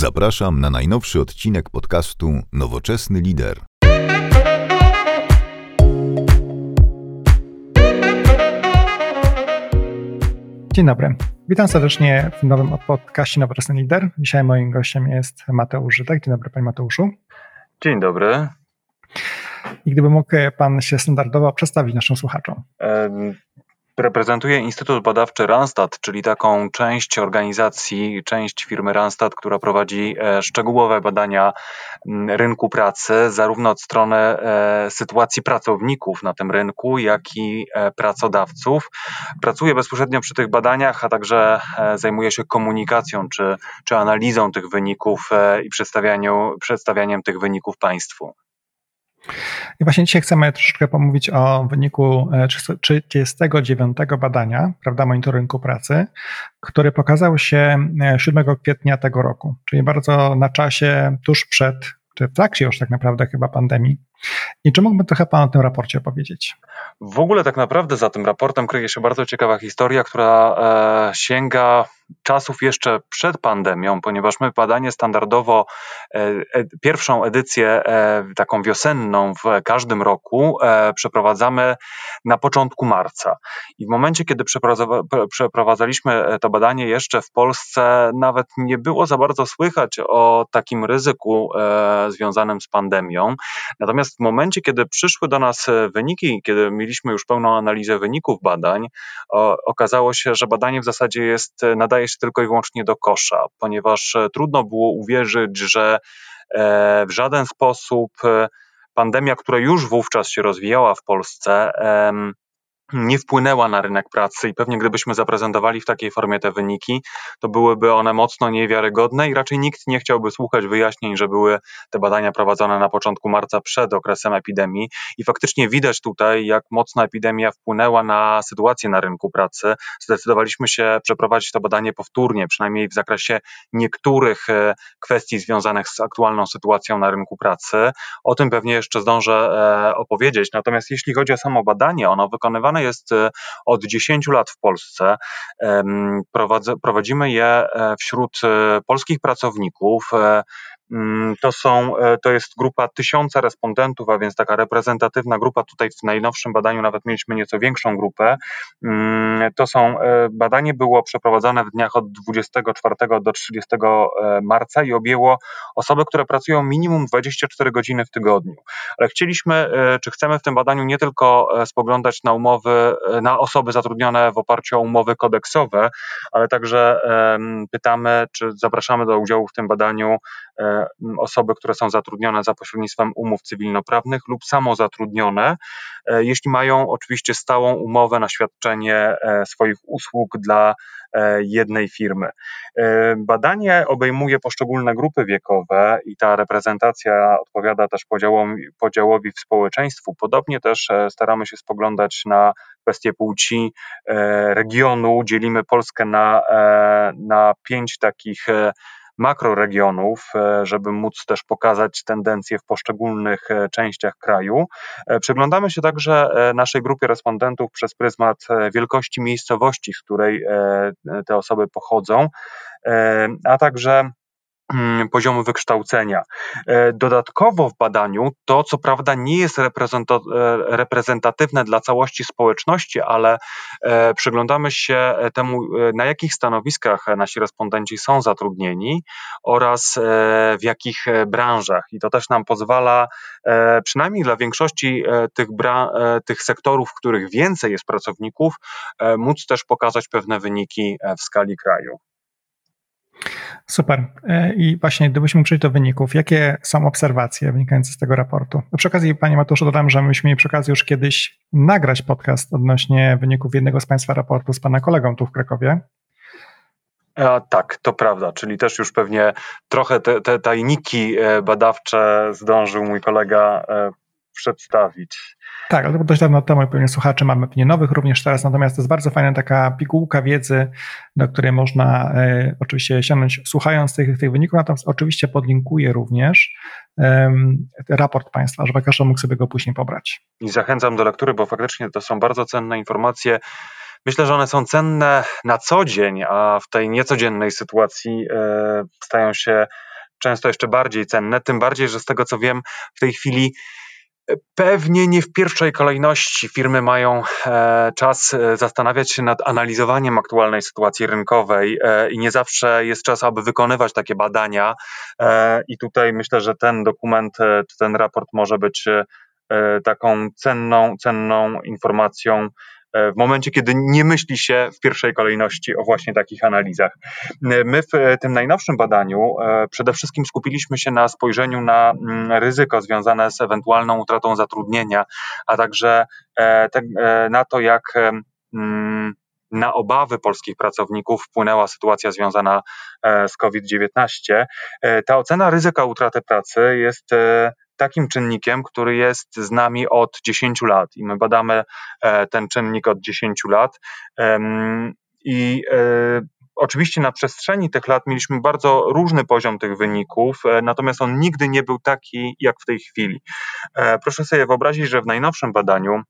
Zapraszam na najnowszy odcinek podcastu Nowoczesny Lider. Dzień dobry. Witam serdecznie w nowym podcaście Nowoczesny Lider. Dzisiaj moim gościem jest Mateusz Żydek. Dzień dobry, panie Mateuszu. Dzień dobry. I gdyby mógł pan się standardowo przedstawić naszym słuchaczom. Reprezentuję Instytut Badawczy Randstad, czyli taką część organizacji, część firmy Randstad, która prowadzi e, szczegółowe badania rynku pracy, zarówno od strony e, sytuacji pracowników na tym rynku, jak i e, pracodawców. Pracuję bezpośrednio przy tych badaniach, a także zajmuję się komunikacją czy, czy analizą tych wyników i przedstawianiem tych wyników państwu. I właśnie dzisiaj chcemy troszeczkę pomówić o wyniku 39 e, badania, prawda, monitoringu pracy, który pokazał się 7 e, kwietnia tego roku, czyli bardzo na czasie, tuż przed, czy w trakcie już tak naprawdę chyba pandemii. I czy mógłby trochę Pan o tym raporcie opowiedzieć? W ogóle tak naprawdę za tym raportem kryje się bardzo ciekawa historia, która e, sięga czasów jeszcze przed pandemią, ponieważ my badanie standardowo, e, e, pierwszą edycję e, taką wiosenną w każdym roku przeprowadzamy na początku marca. I w momencie, kiedy przeprowadzaliśmy to badanie jeszcze w Polsce, nawet nie było za bardzo słychać o takim ryzyku związanym z pandemią. Natomiast w momencie, kiedy przyszły do nas wyniki, kiedy mieliśmy już pełną analizę wyników badań, okazało się, że badanie w zasadzie jest, nadaje nadaje się tylko i wyłącznie do kosza, ponieważ e, trudno było uwierzyć, że e, w żaden sposób e, pandemia, która już wówczas się rozwijała w Polsce, nie wpłynęła na rynek pracy i pewnie gdybyśmy zaprezentowali w takiej formie te wyniki, to byłyby one mocno niewiarygodne i raczej nikt nie chciałby słuchać wyjaśnień, że były te badania prowadzone na początku marca przed okresem epidemii i faktycznie widać tutaj, jak mocno epidemia wpłynęła na sytuację na rynku pracy. Zdecydowaliśmy się przeprowadzić to badanie powtórnie, przynajmniej w zakresie niektórych e, kwestii związanych z aktualną sytuacją na rynku pracy. O tym pewnie jeszcze zdążę e, opowiedzieć. Natomiast jeśli chodzi o samo badanie, ono wykonywane jest e, od 10 lat w Polsce. Prowadzimy je e, wśród e, polskich pracowników. Mm, to, są, e, to jest grupa tysiąca respondentów, a więc taka reprezentatywna grupa. Tutaj w najnowszym badaniu nawet mieliśmy nieco większą grupę. Mm, to są, e, badanie było przeprowadzone w dniach od 24 do 30 e, marca i objęło osoby, które pracują minimum 24 godziny w tygodniu. Ale chcieliśmy, czy chcemy w tym badaniu nie tylko spoglądać na umowy, na osoby zatrudnione w oparciu o umowy kodeksowe, ale także pytamy, czy zapraszamy do udziału w tym badaniu osoby, które są zatrudnione za pośrednictwem umów cywilnoprawnych lub samozatrudnione, e, jeśli mają oczywiście stałą umowę na świadczenie e, swoich usług dla e, jednej firmy. Badanie obejmuje poszczególne grupy wiekowe i ta reprezentacja odpowiada też podziałowi, podziałowi w społeczeństwu. Podobnie też staramy się spoglądać na kwestie płci regionu. Dzielimy Polskę na, na pięć takich makroregionów, e, żeby móc też pokazać tendencje w poszczególnych e, częściach kraju. E, przyglądamy się także naszej grupie respondentów przez pryzmat wielkości miejscowości, z której te osoby pochodzą, a także poziomu wykształcenia. E, dodatkowo w badaniu to, co prawda, nie jest e, reprezentatywne dla całości społeczności, ale e, przyglądamy się temu, na jakich stanowiskach nasi respondenci są zatrudnieni oraz w jakich branżach. I to też nam pozwala, przynajmniej dla większości tych, tych sektorów, w których więcej jest pracowników, móc też pokazać pewne wyniki w skali kraju. Super. E, I właśnie gdybyśmy przejść do wyników, jakie są obserwacje wynikające z tego raportu? Przy okazji, Panie Mateuszu, dodam, że myśmy mieli przy okazji już kiedyś nagrać podcast odnośnie wyników jednego z Państwa raportu z Pana kolegą tu w Krakowie. A, tak, to prawda, czyli też już pewnie trochę te, te tajniki e, badawcze zdążył mój kolega e, przedstawić. Tak, ale to dość dawno temu pewnie słuchaczy mamy pewnie nowych również teraz, natomiast to jest bardzo fajna taka pigułka wiedzy, do której można e, oczywiście sięgnąć słuchając tych, tych wyników, natomiast oczywiście podlinkuję również raport Państwa, żeby każdy mógł sobie go później pobrać. I zachęcam do lektury, bo faktycznie to są bardzo cenne informacje. Myślę, że one są cenne na co dzień, a w tej niecodziennej sytuacji e, stają się często jeszcze bardziej cenne, tym bardziej, że z tego co wiem, w tej chwili Pewnie nie w pierwszej kolejności firmy mają e, czas e, zastanawiać się nad analizowaniem aktualnej sytuacji rynkowej e, i nie zawsze jest czas, aby wykonywać takie badania. I tutaj myślę, że ten dokument, ten raport może być taką cenną, cenną informacją w momencie, kiedy nie myśli się w pierwszej kolejności o właśnie takich analizach. E, my w e, tym najnowszym badaniu przede wszystkim skupiliśmy się na spojrzeniu na mm, ryzyko związane z ewentualną utratą zatrudnienia, a także na to, jak mm, na obawy polskich pracowników wpłynęła sytuacja związana z COVID-19. Ta ocena ryzyka utraty pracy jest takim czynnikiem, który jest z nami od 10 lat i my badamy e, ten czynnik od 10 lat. I e, Oczywiście na przestrzeni tych lat mieliśmy bardzo różny poziom tych wyników, e, natomiast on nigdy nie był taki jak w tej chwili. Proszę sobie wyobrazić, że w najnowszym badaniu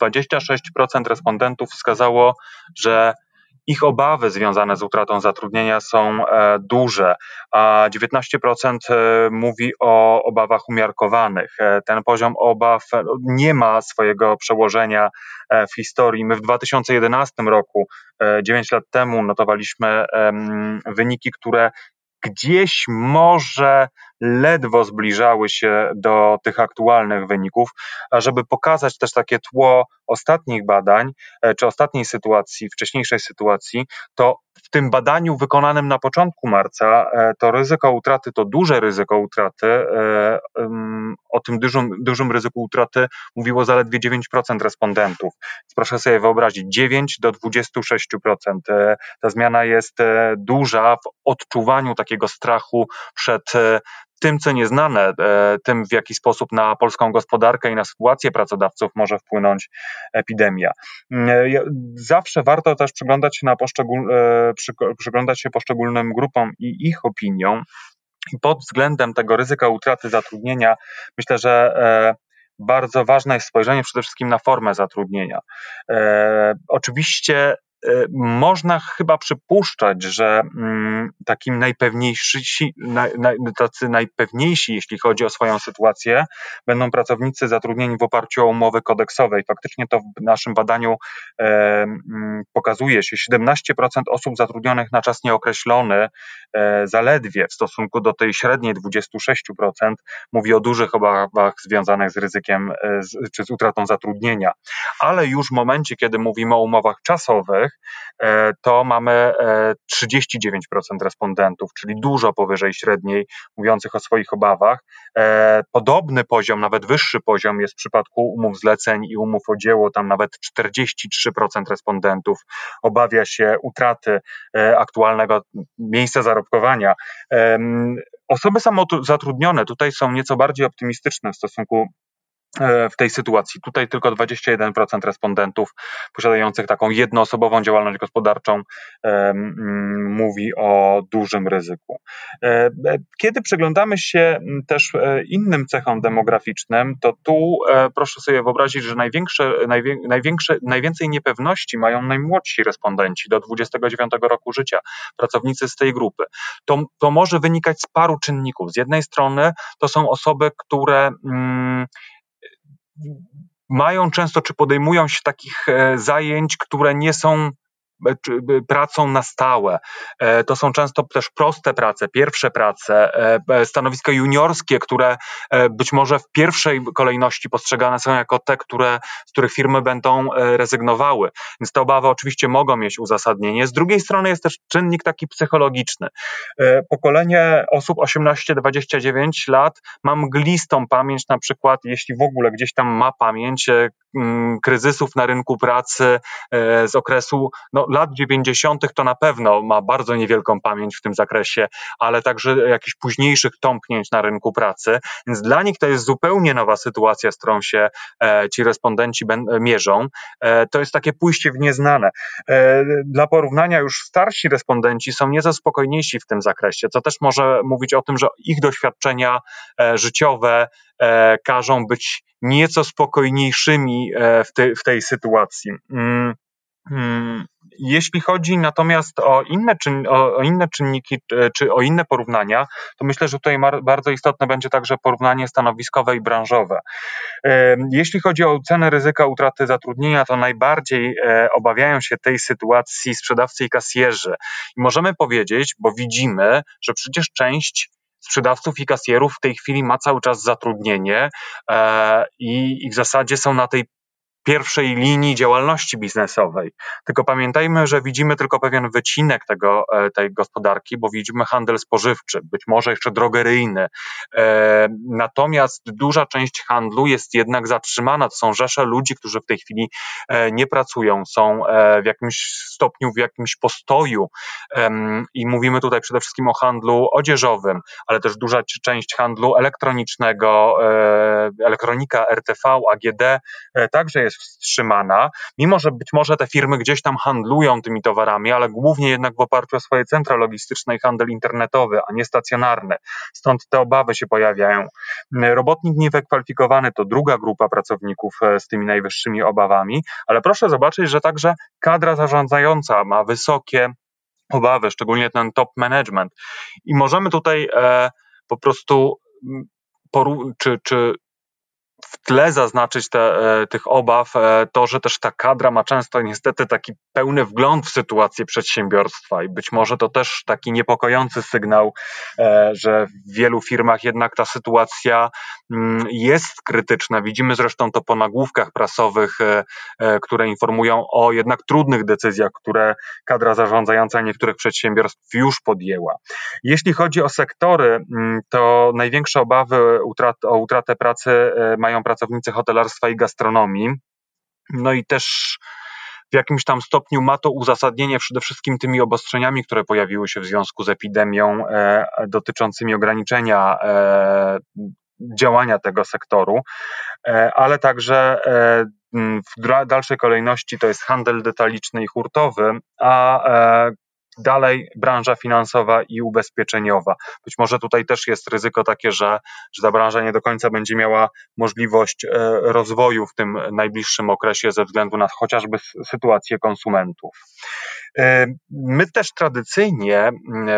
26% respondentów wskazało, że ich obawy związane z utratą zatrudnienia są e, duże, a 19% e, mówi o obawach umiarkowanych. E, ten poziom obaw nie ma swojego przełożenia w historii. My w 2011 roku, 9 lat temu, notowaliśmy wyniki, które gdzieś może ledwo zbliżały się do tych aktualnych wyników, żeby pokazać też takie tło ostatnich badań, e, czy ostatniej sytuacji, wcześniejszej sytuacji, to tym badaniu wykonanym na początku marca e, to ryzyko utraty, to duże ryzyko utraty, e, o tym dużym, dużym ryzyku utraty mówiło zaledwie 9% respondentów. Proszę sobie wyobrazić, 9 do 26%. Ta zmiana jest duża w odczuwaniu takiego strachu przed tym, co nieznane, e, tym, w jaki sposób na polską gospodarkę i na sytuację pracodawców może wpłynąć epidemia. Mm, e, zawsze warto też przyglądać się, na poszczegól, e, przyglądać się poszczególnym grupom i ich opiniom. Pod względem tego ryzyka utraty zatrudnienia, myślę, że bardzo ważne jest spojrzenie przede wszystkim na formę zatrudnienia. Oczywiście można chyba przypuszczać, że mm, takim najpewniejsi, tacy najpewniejsi, jeśli chodzi o swoją sytuację, będą pracownicy zatrudnieni w oparciu o umowy kodeksowe. I faktycznie to w naszym badaniu e, mm, pokazuje się, 17% osób zatrudnionych na czas nieokreślony e, zaledwie w stosunku do tej średniej 26% mówi o dużych obawach związanych z ryzykiem czy z utratą zatrudnienia. Ale już w momencie, kiedy mówimy o umowach czasowych, E, to mamy 39% e, respondentów, czyli dużo powyżej średniej, mówiących o swoich obawach. E, podobny poziom, nawet wyższy poziom jest w przypadku umów zleceń i umów o dzieło, tam nawet 43% respondentów obawia się utraty aktualnego miejsca zarobkowania. Osoby samozatrudnione tutaj są nieco bardziej optymistyczne w stosunku w tej sytuacji. Tutaj tylko 21% respondentów posiadających taką jednoosobową działalność gospodarczą mówi o dużym ryzyku. E, e, kiedy przyglądamy się też innym cechom demograficznym, to tu proszę sobie wyobrazić, że największe, największe, najwięcej niepewności mają najmłodsi respondenci do 29 roku życia, pracownicy z tej grupy. To, to może wynikać z paru czynników. Z jednej strony to są osoby, które mm, mają często, czy podejmują się takich e, zajęć, które nie są pracą na stałe. E, to są często też proste prace, pierwsze prace, e, stanowiska juniorskie, które być może w pierwszej kolejności postrzegane są jako te, które, z których firmy będą rezygnowały. Więc te obawy oczywiście mogą mieć uzasadnienie. Z drugiej strony jest też czynnik taki psychologiczny. Pokolenie osób 18-29 lat ma mglistą pamięć, na przykład, jeśli w ogóle gdzieś tam ma pamięć, kryzysów na rynku pracy z okresu no, lat 90. to na pewno ma bardzo niewielką pamięć w tym zakresie, ale także jakichś późniejszych tąpnięć na rynku pracy. Więc dla nich to jest zupełnie nowa sytuacja, z którą się e, ci respondenci mierzą. E, to jest takie pójście w nieznane. E, dla porównania, już starsi respondenci są nieco spokojniejsi w tym zakresie, co też może mówić o tym, że ich doświadczenia życiowe każą być nieco spokojniejszymi w, te, w tej sytuacji. Mm. Hmm, Jeśli chodzi natomiast o inne, czyn, o, o inne czynniki czy o inne porównania, to myślę, że tutaj bardzo istotne będzie także porównanie stanowiskowe i branżowe. Jeśli chodzi o cenę ryzyka utraty zatrudnienia, to najbardziej e, obawiają się tej sytuacji sprzedawcy i kasjerzy. I możemy powiedzieć, bo widzimy, że przecież część sprzedawców i kasjerów w tej chwili ma cały czas zatrudnienie e, i w zasadzie są na tej pierwszej linii działalności biznesowej. Tylko pamiętajmy, że widzimy tylko pewien wycinek tego, e, tej gospodarki, bo widzimy handel spożywczy, być może jeszcze drogeryjny. E, natomiast duża część handlu jest jednak zatrzymana. To są rzesze ludzi, którzy w tej chwili e, nie pracują, są w jakimś stopniu, w jakimś postoju. I mówimy tutaj przede wszystkim o handlu odzieżowym, ale też duża część handlu elektronicznego, elektronika, RTV, AGD także jest jest wstrzymana, mimo że być może te firmy gdzieś tam handlują tymi towarami, ale głównie jednak w oparciu o swoje centra logistyczne i handel internetowy, a nie stacjonarny. Stąd te obawy się pojawiają. Robotnik niewykwalifikowany to druga grupa pracowników e, z tymi najwyższymi obawami, ale proszę zobaczyć, że także kadra zarządzająca ma wysokie obawy, szczególnie ten top management. I możemy tutaj e, po prostu czy, czy w tle zaznaczyć te, e, tych obaw e, to, że też ta kadra ma często niestety taki pełny wgląd w sytuację przedsiębiorstwa i być może to też taki niepokojący sygnał, e, że w wielu firmach jednak ta sytuacja mm, jest krytyczna. Widzimy zresztą to po nagłówkach prasowych, które informują o jednak trudnych decyzjach, które kadra zarządzająca niektórych przedsiębiorstw już podjęła. Jeśli chodzi o sektory, mm, to największe obawy o utratę pracy mają pracownicy hotelarstwa i gastronomii. No i też w jakimś tam stopniu ma to uzasadnienie przede wszystkim tymi obostrzeniami, które pojawiły się w związku z epidemią e, dotyczącymi ograniczenia e, działania tego sektoru, e, ale także e, w dalszej kolejności to jest handel detaliczny i hurtowy, a e, dalej branża finansowa i ubezpieczeniowa. Być może tutaj też jest ryzyko takie, że, że ta branża nie do końca będzie miała możliwość e, rozwoju w tym najbliższym okresie ze względu na chociażby sytuację konsumentów. E, my też tradycyjnie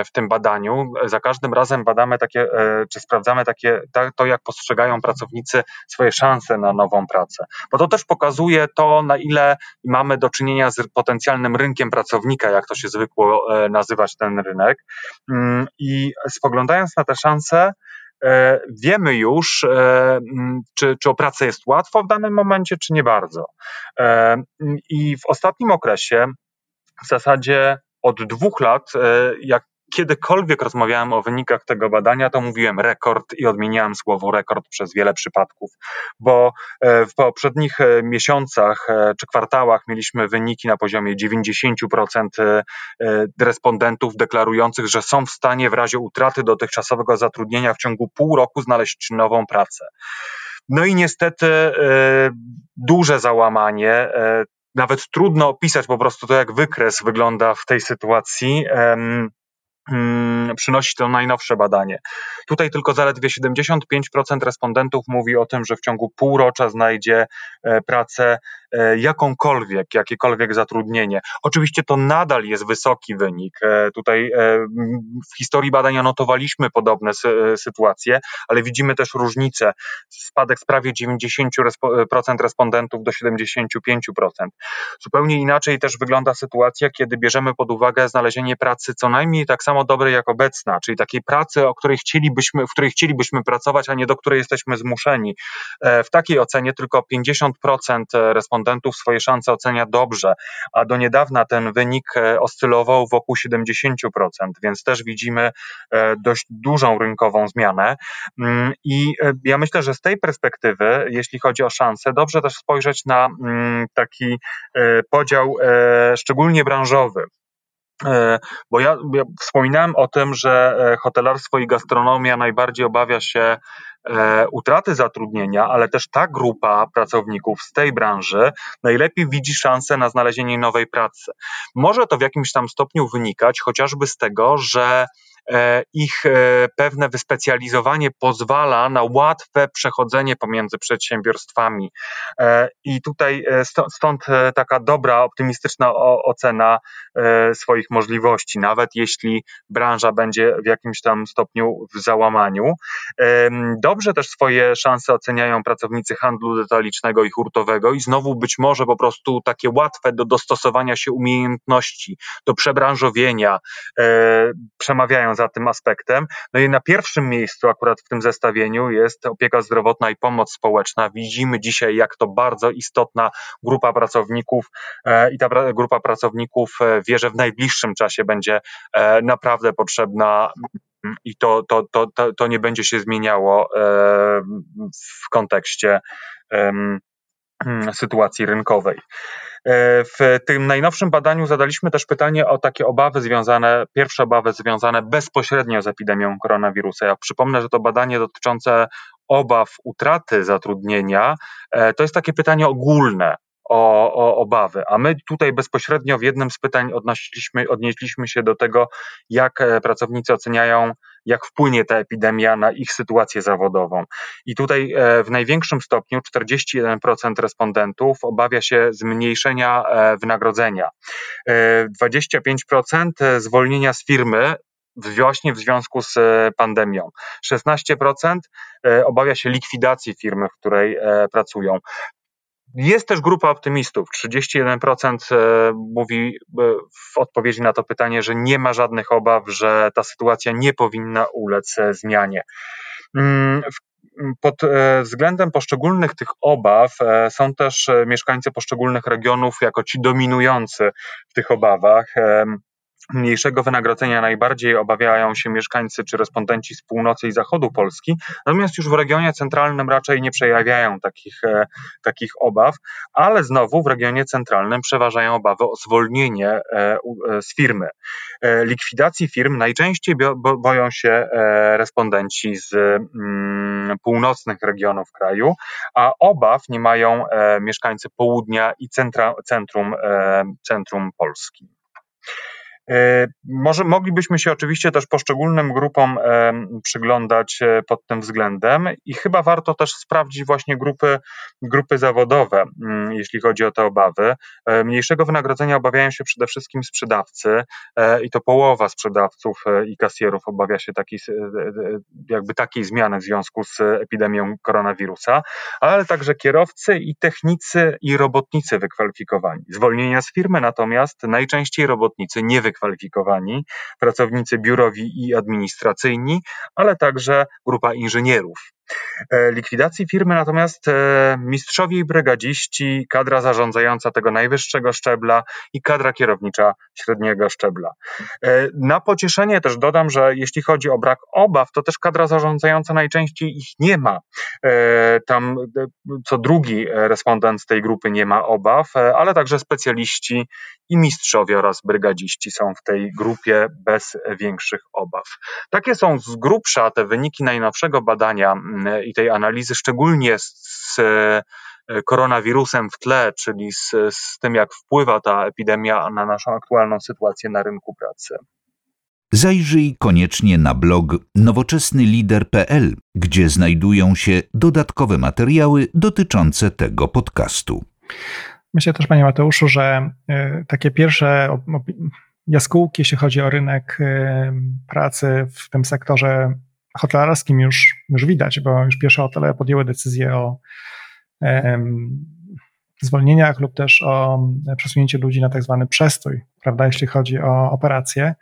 w tym badaniu za każdym razem badamy takie, e, czy sprawdzamy takie, to jak postrzegają pracownicy swoje szanse na nową pracę. Bo to też pokazuje to, na ile mamy do czynienia z potencjalnym rynkiem pracownika, jak to się zwykło nazywać ten rynek. Mm, I spoglądając na te szanse, wiemy już, mm, czy, czy o pracę jest łatwo w danym momencie, czy nie bardzo. I w ostatnim okresie w zasadzie od dwóch lat, e, jak kiedykolwiek rozmawiałem o wynikach tego badania, to mówiłem rekord i odmieniałem słowo rekord przez wiele przypadków, bo e, w poprzednich e, miesiącach czy kwartałach mieliśmy wyniki na poziomie 90% respondentów deklarujących, że są w stanie w razie utraty dotychczasowego zatrudnienia w ciągu pół roku znaleźć nową pracę. No i niestety duże załamanie nawet trudno opisać po prostu to, jak wykres wygląda w tej sytuacji. Mm, przynosi to najnowsze badanie. Tutaj tylko zaledwie 75% respondentów mówi o tym, że w ciągu półrocza znajdzie e, pracę jakąkolwiek, jakiekolwiek zatrudnienie. Oczywiście to nadal jest wysoki wynik. E, tutaj w historii badania notowaliśmy podobne sytuacje, ale widzimy też różnicę. Spadek z prawie 90% respondentów do 75%. Zupełnie inaczej też wygląda sytuacja, kiedy bierzemy pod uwagę znalezienie pracy co najmniej tak samo dobrej jak obecna, czyli takiej pracy, o której chcielibyśmy, w której chcielibyśmy pracować, a nie do której jesteśmy zmuszeni. E, w takiej ocenie tylko 50% respondentów swoje szanse ocenia dobrze, a do niedawna ten wynik e, oscylował wokół 70%, więc też widzimy e, dość dużą rynkową zmianę. Mm, I ja myślę, że z tej perspektywy, jeśli chodzi o szanse, dobrze też spojrzeć na mm, taki podział szczególnie branżowy. E, bo ja, ja, wspominałem o tym, że e, hotelarstwo i gastronomia najbardziej obawia się e, utraty zatrudnienia, ale też ta grupa pracowników z tej branży najlepiej widzi szansę na znalezienie nowej pracy. Może to w jakimś tam stopniu wynikać chociażby z tego, że ich pewne wyspecjalizowanie pozwala na łatwe przechodzenie pomiędzy przedsiębiorstwami. I tutaj stąd taka dobra, optymistyczna ocena swoich możliwości, nawet jeśli branża będzie w jakimś tam stopniu w załamaniu. Dobrze też swoje szanse oceniają pracownicy handlu detalicznego i hurtowego i znowu być może po prostu takie łatwe do dostosowania się umiejętności, do przebranżowienia e, przemawiają za tym aspektem. No i na pierwszym miejscu akurat w tym zestawieniu jest opieka zdrowotna i pomoc społeczna. Widzimy dzisiaj, jak to bardzo istotna grupa pracowników e, i ta grupa pracowników e, wie, że w najbliższym czasie będzie naprawdę potrzebna i to, to, to, to, to nie będzie się zmieniało w kontekście sytuacji rynkowej. E, w tym najnowszym badaniu zadaliśmy też pytanie o takie obawy związane, pierwsze obawy związane bezpośrednio z epidemią koronawirusa. Ja przypomnę, że to badanie dotyczące obaw utraty zatrudnienia e, to jest takie pytanie ogólne o, o obawy. A my tutaj bezpośrednio w jednym z pytań odnieśliśmy się do tego, jak e, pracownicy oceniają, jak wpłynie ta epidemia na ich sytuację zawodową. I tutaj e, w największym stopniu 41% respondentów obawia się zmniejszenia e, wynagrodzenia. 25% zwolnienia z firmy właśnie w związku z pandemią. 16% obawia się likwidacji firmy, w której pracują. Jest też grupa optymistów. 31% e, mówi e, w odpowiedzi na to pytanie, że nie ma żadnych obaw, że ta sytuacja nie powinna ulec e, zmianie. Mm, pod względem poszczególnych tych obaw są też mieszkańcy poszczególnych regionów jako ci dominujący w tych obawach. Mniejszego wynagrodzenia najbardziej obawiają się mieszkańcy czy respondenci z północy i zachodu Polski, natomiast już w regionie centralnym raczej nie przejawiają takich, e, takich obaw, ale znowu w regionie centralnym przeważają obawy o zwolnienie e, e, z firmy. Likwidacji firm najczęściej boją się respondenci z mm, północnych regionów kraju, a obaw nie mają mieszkańcy południa i centra, centrum, centrum Polski. E, może moglibyśmy się oczywiście też poszczególnym grupom e, przyglądać e, pod tym względem i chyba warto też sprawdzić właśnie grupy, grupy zawodowe, mm, jeśli chodzi o te obawy. Mniejszego wynagrodzenia obawiają się przede wszystkim sprzedawcy i to połowa sprzedawców i kasjerów obawia się takiej, jakby takiej zmiany w związku z epidemią koronawirusa, ale także kierowcy i technicy i robotnicy wykwalifikowani. Zwolnienia z firmy natomiast najczęściej robotnicy nie wykwalifikowani wykwalifikowani, pracownicy biurowi i administracyjni, ale także grupa inżynierów. E, likwidacji firmy natomiast e, mistrzowie i brygadziści, kadra zarządzająca tego najwyższego szczebla i kadra kierownicza średniego szczebla. E, na pocieszenie też dodam, że jeśli chodzi o brak obaw, to też kadra zarządzająca najczęściej ich nie ma. Tam co drugi respondent z tej grupy nie ma obaw, ale także specjaliści i mistrzowie oraz brygadziści są w tej grupie bez większych obaw. Takie są z grubsza te wyniki najnowszego badania i tej analizy, szczególnie z koronawirusem w tle, czyli z, z tym, jak wpływa ta epidemia na naszą aktualną sytuację na rynku pracy. Zajrzyj koniecznie na blog nowoczesnylider.pl, gdzie znajdują się dodatkowe materiały dotyczące tego podcastu. Myślę też, Panie Mateuszu, że e, takie pierwsze jaskółki, jeśli chodzi o rynek e, pracy w tym sektorze hotelarskim już, już widać, bo już pierwsze hotele podjęły decyzję o zwolnieniach lub też o przesunięciu ludzi na tak zwany przestój, prawda, jeśli chodzi o operacje,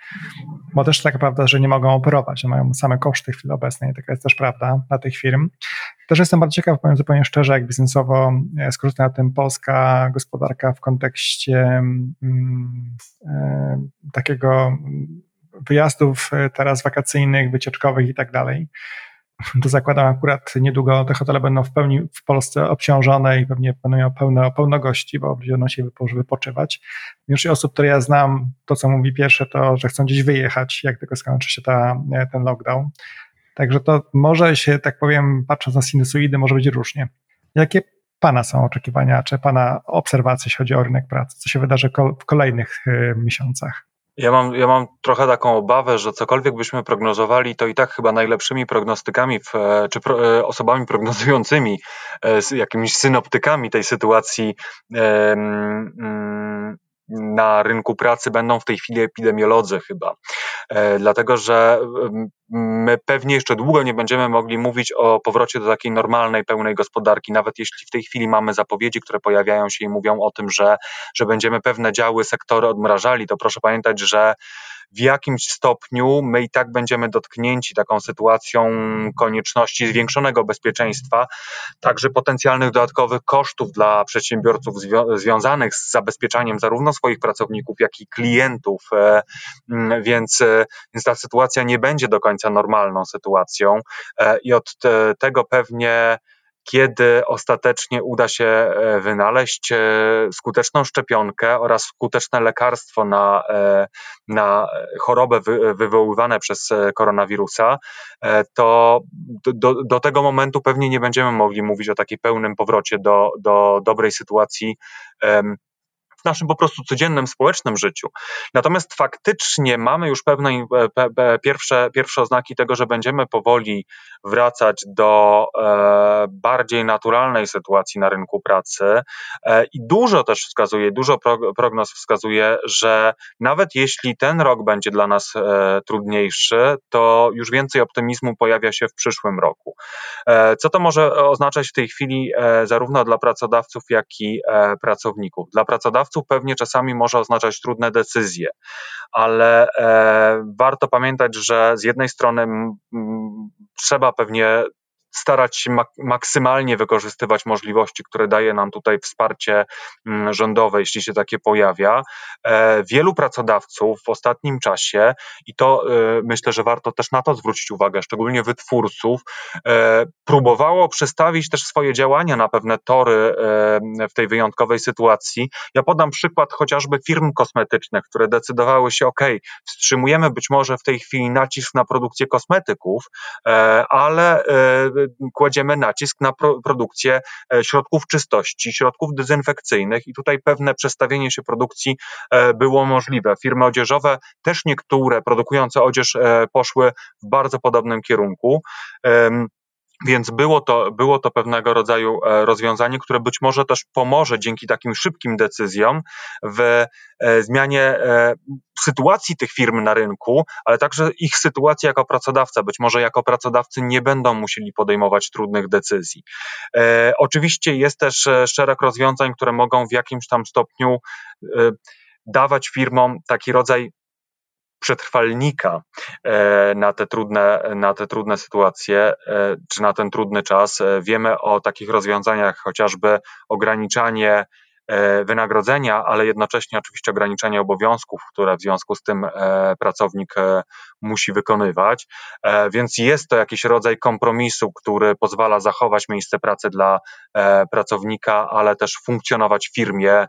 bo też taka prawda, że nie mogą operować, mają same koszty w chwili obecnej, taka jest też prawda dla tych firm. Też jestem bardzo ciekaw, powiem zupełnie szczerze, jak biznesowo e, skorzysta na tym polska gospodarka w kontekście mm, e, takiego wyjazdów e, teraz wakacyjnych, wycieczkowych i tak dalej. To zakładam akurat niedługo te hotele będą w pełni w Polsce obciążone i pewnie będą pełne, pełno gości, bo będą się wypoczywać. Większość osób, które ja znam, to co mówi pierwsze, to, że chcą gdzieś wyjechać, jak tylko skończy się ta, e, ten lockdown. Także to może się, tak powiem, patrząc na sinusoidy, może być różnie. Jakie Pana są oczekiwania, czy Pana obserwacje, jeśli chodzi o rynek pracy? Co się wydarzy w kolejnych e, miesiącach? Ja mam, ja mam trochę taką obawę, że cokolwiek byśmy prognozowali, to i tak chyba najlepszymi prognostykami, w, czy pro, e, osobami prognozującymi, e, jakimiś synoptykami tej sytuacji mm, na rynku pracy będą w tej chwili epidemiolodzy chyba. E, dlatego, że my pewnie jeszcze długo nie będziemy mogli mówić o powrocie do takiej normalnej, pełnej gospodarki, nawet jeśli w tej chwili mamy zapowiedzi, które pojawiają się i mówią o tym, że, że będziemy pewne działy, sektory odmrażali, to proszę pamiętać, że w jakimś stopniu my i tak będziemy dotknięci taką sytuacją konieczności zwiększonego bezpieczeństwa, także potencjalnych dodatkowych kosztów dla przedsiębiorców zwią związanych z zabezpieczaniem zarówno swoich pracowników, jak i klientów, e, więc, e, więc ta sytuacja nie będzie do końca normalną sytuacją e, i od tego pewnie kiedy ostatecznie uda się e, wynaleźć e, skuteczną szczepionkę oraz skuteczne lekarstwo na, na chorobę wywoływane przez koronawirusa, to do, do tego momentu pewnie nie będziemy mogli mówić o takiej pełnym powrocie do, do dobrej sytuacji w naszym po prostu codziennym społecznym życiu. Natomiast faktycznie mamy już pewne e, pierwsze, pierwsze oznaki tego, że będziemy powoli wracać do e, bardziej naturalnej sytuacji na rynku pracy e, i dużo też wskazuje, dużo prognoz wskazuje, że nawet jeśli ten rok będzie dla nas trudniejszy, to już więcej optymizmu pojawia się w przyszłym roku. Co to może oznaczać w tej chwili zarówno dla pracodawców, jak i pracowników? Dla pracodawców pewnie czasami może oznaczać trudne decyzje, ale e, warto pamiętać, że z jednej strony trzeba pewnie starać się mak maksymalnie wykorzystywać możliwości, które daje nam tutaj wsparcie mm, rządowe, jeśli się takie pojawia. E, wielu pracodawców w ostatnim czasie, i to e, myślę, że warto też na to zwrócić uwagę, szczególnie wytwórców, e, próbowało przestawić też swoje działania na pewne tory w tej wyjątkowej sytuacji. Ja podam przykład chociażby firm kosmetycznych, które decydowały się, OK, wstrzymujemy być może w tej chwili nacisk na produkcję kosmetyków, ale kładziemy nacisk na pro, produkcję e, środków czystości, środków dezynfekcyjnych i tutaj pewne przestawienie się produkcji e, było możliwe. Firmy odzieżowe, też niektóre produkujące odzież e, poszły w bardzo podobnym kierunku. Więc było to, było to pewnego rodzaju e, rozwiązanie, które być może też pomoże dzięki takim szybkim decyzjom w e, zmianie e, sytuacji tych firm na rynku, ale także ich sytuacji jako pracodawca. Być może jako pracodawcy nie będą musieli podejmować trudnych decyzji. Oczywiście jest też szereg rozwiązań, które mogą w jakimś tam stopniu dawać firmom taki rodzaj przetrwalnika e, na te trudne, na te trudne sytuacje, e, czy na ten trudny czas. E, wiemy o takich rozwiązaniach, chociażby ograniczanie wynagrodzenia, ale jednocześnie oczywiście ograniczenie obowiązków, które w związku z tym e, pracownik e, musi wykonywać. Więc jest to jakiś rodzaj kompromisu, który pozwala zachować miejsce pracy dla pracownika, ale też funkcjonować firmie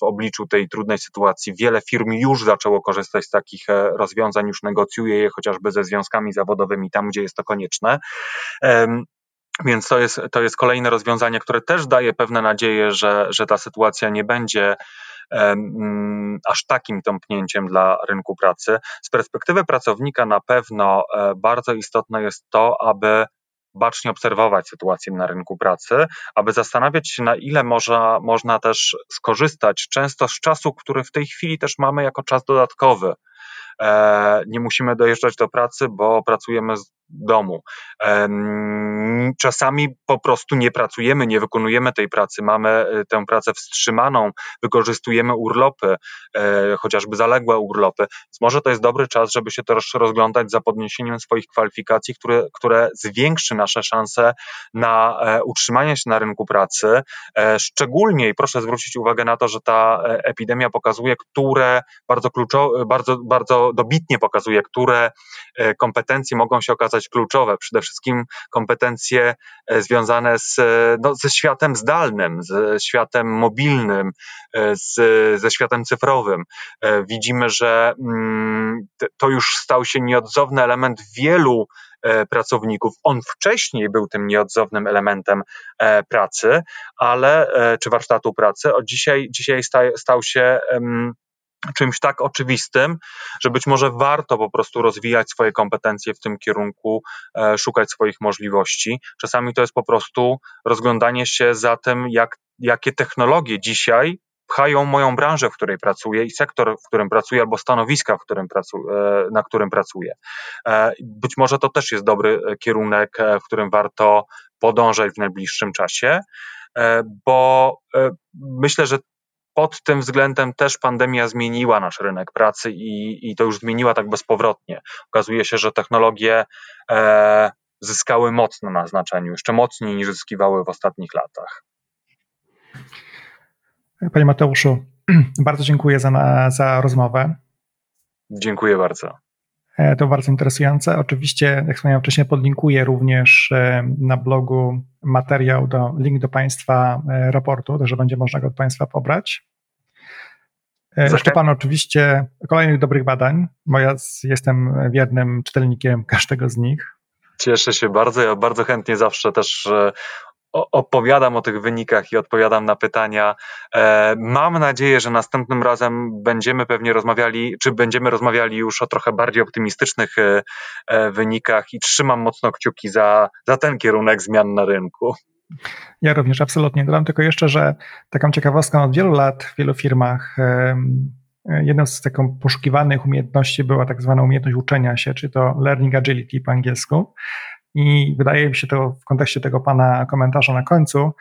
w obliczu tej trudnej sytuacji. Wiele firm już zaczęło korzystać z takich rozwiązań, już negocjuje je chociażby ze związkami zawodowymi tam, gdzie jest to konieczne. Więc to jest, to jest kolejne rozwiązanie, które też daje pewne nadzieje, że, że ta sytuacja nie będzie aż takim tąpnięciem dla rynku pracy. Z perspektywy pracownika na pewno e, bardzo istotne jest to, aby bacznie obserwować sytuację na rynku pracy, aby zastanawiać się, na ile można, można też skorzystać często z czasu, który w tej chwili też mamy jako czas dodatkowy. E, nie musimy dojeżdżać do pracy, bo pracujemy domu. Czasami po prostu nie pracujemy, nie wykonujemy tej pracy, mamy e, tę pracę wstrzymaną, wykorzystujemy urlopy, e, chociażby zaległe urlopy. Więc może to jest dobry czas, żeby się też rozglądać za podniesieniem swoich kwalifikacji, które, które zwiększy nasze szanse na e, utrzymanie się na rynku pracy. Szczególnie, i proszę zwrócić uwagę na to, że ta epidemia pokazuje, które bardzo kluczowe, bardzo, bardzo dobitnie pokazuje, które kompetencje mogą się okazać kluczowe. Przede wszystkim kompetencje e, związane z, e, no, ze światem zdalnym, ze światem mobilnym, e, z, ze światem cyfrowym. Widzimy, że mm, to już stał się nieodzowny element wielu pracowników. On wcześniej był tym nieodzownym elementem pracy, ale czy warsztatu pracy, od dzisiaj, dzisiaj stał się czymś tak oczywistym, że być może warto po prostu rozwijać swoje kompetencje w tym kierunku, e, szukać swoich możliwości. Czasami to jest po prostu rozglądanie się za tym, jak, jakie technologie dzisiaj pchają moją branżę, w której pracuję i sektor, w którym pracuję, albo stanowiska, w którym pracu, e, na którym pracuję. E, być może to też jest dobry kierunek, w którym warto podążać w najbliższym czasie, bo myślę, że pod tym względem też pandemia zmieniła nasz rynek pracy i, i to już zmieniła tak bezpowrotnie. Okazuje się, że technologie e, zyskały mocno na znaczeniu, jeszcze mocniej niż zyskiwały w ostatnich latach. Panie Mateuszu, bardzo dziękuję za, za rozmowę. Dziękuję bardzo. E, to bardzo interesujące. Oczywiście, jak wspomniałem wcześniej, podlinkuję również e, na blogu materiał, do, link do Państwa e, raportu, także będzie można go od Państwa pobrać. Życzę Panu oczywiście kolejnych dobrych badań, bo ja jestem wiernym czytelnikiem każdego z nich. Cieszę się bardzo. Ja bardzo chętnie zawsze też opowiadam o tych wynikach i odpowiadam na pytania. E, mam nadzieję, że następnym razem będziemy pewnie rozmawiali, czy będziemy rozmawiali już o trochę bardziej optymistycznych e, e, wynikach i trzymam mocno kciuki za, za ten kierunek zmian na rynku. Ja również absolutnie. Dodam tylko jeszcze, że taką ciekawostką od wielu lat w wielu firmach jedną z taką poszukiwanych umiejętności była tak zwana umiejętność uczenia się, czy to learning agility po angielsku. I wydaje mi się to w kontekście tego pana komentarza na końcu,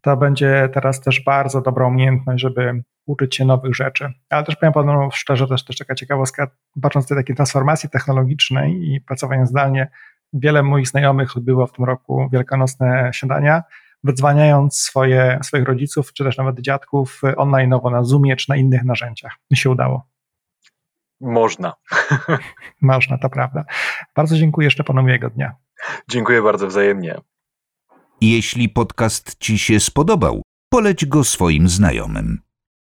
to będzie teraz też bardzo dobra umiejętność, żeby uczyć się nowych rzeczy. Ale też powiem panu szczerze, też, też taka ciekawostka, patrząc na takiej transformacji technologicznej i pracowania zdalnie, wiele moich znajomych odbyło w tym roku wielkanocne śniadania, wydzwaniając swoje, swoich rodziców, czy też nawet dziadków online na Zoomie, czy na innych narzędziach. Mi się udało. Można. Można, to prawda. Bardzo dziękuję jeszcze panu miłego dnia. Dziękuję bardzo wzajemnie. Jeśli podcast Ci się spodobał, poleć go swoim znajomym.